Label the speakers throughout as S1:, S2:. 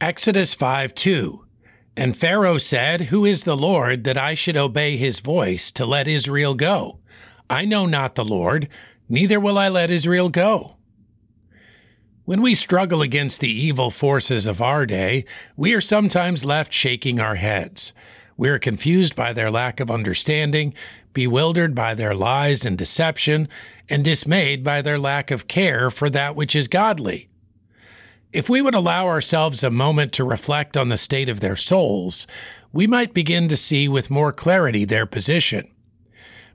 S1: Exodus 5 2. And Pharaoh said, Who is the Lord that I should obey his voice to let Israel go? I know not the Lord, neither will I let Israel go. When we struggle against the evil forces of our day, we are sometimes left shaking our heads. We are confused by their lack of understanding, bewildered by their lies and deception, and dismayed by their lack of care for that which is godly. If we would allow ourselves a moment to reflect on the state of their souls, we might begin to see with more clarity their position.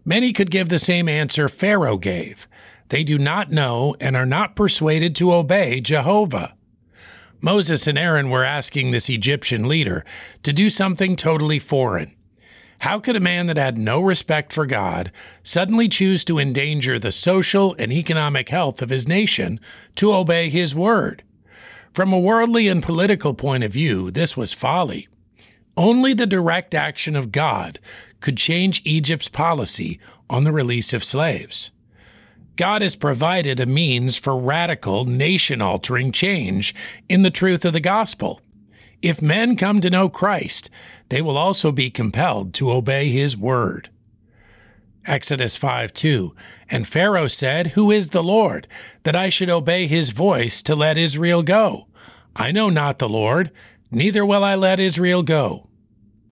S1: Many could give the same answer Pharaoh gave. They do not know and are not persuaded to obey Jehovah. Moses and Aaron were asking this Egyptian leader to do something totally foreign. How could a man that had no respect for God suddenly choose to endanger the social and economic health of his nation to obey his word? From a worldly and political point of view, this was folly. Only the direct action of God could change Egypt's policy on the release of slaves. God has provided a means for radical, nation altering change in the truth of the gospel. If men come to know Christ, they will also be compelled to obey his word. Exodus 5 2. And Pharaoh said, Who is the Lord, that I should obey his voice to let Israel go? I know not the Lord, neither will I let Israel go.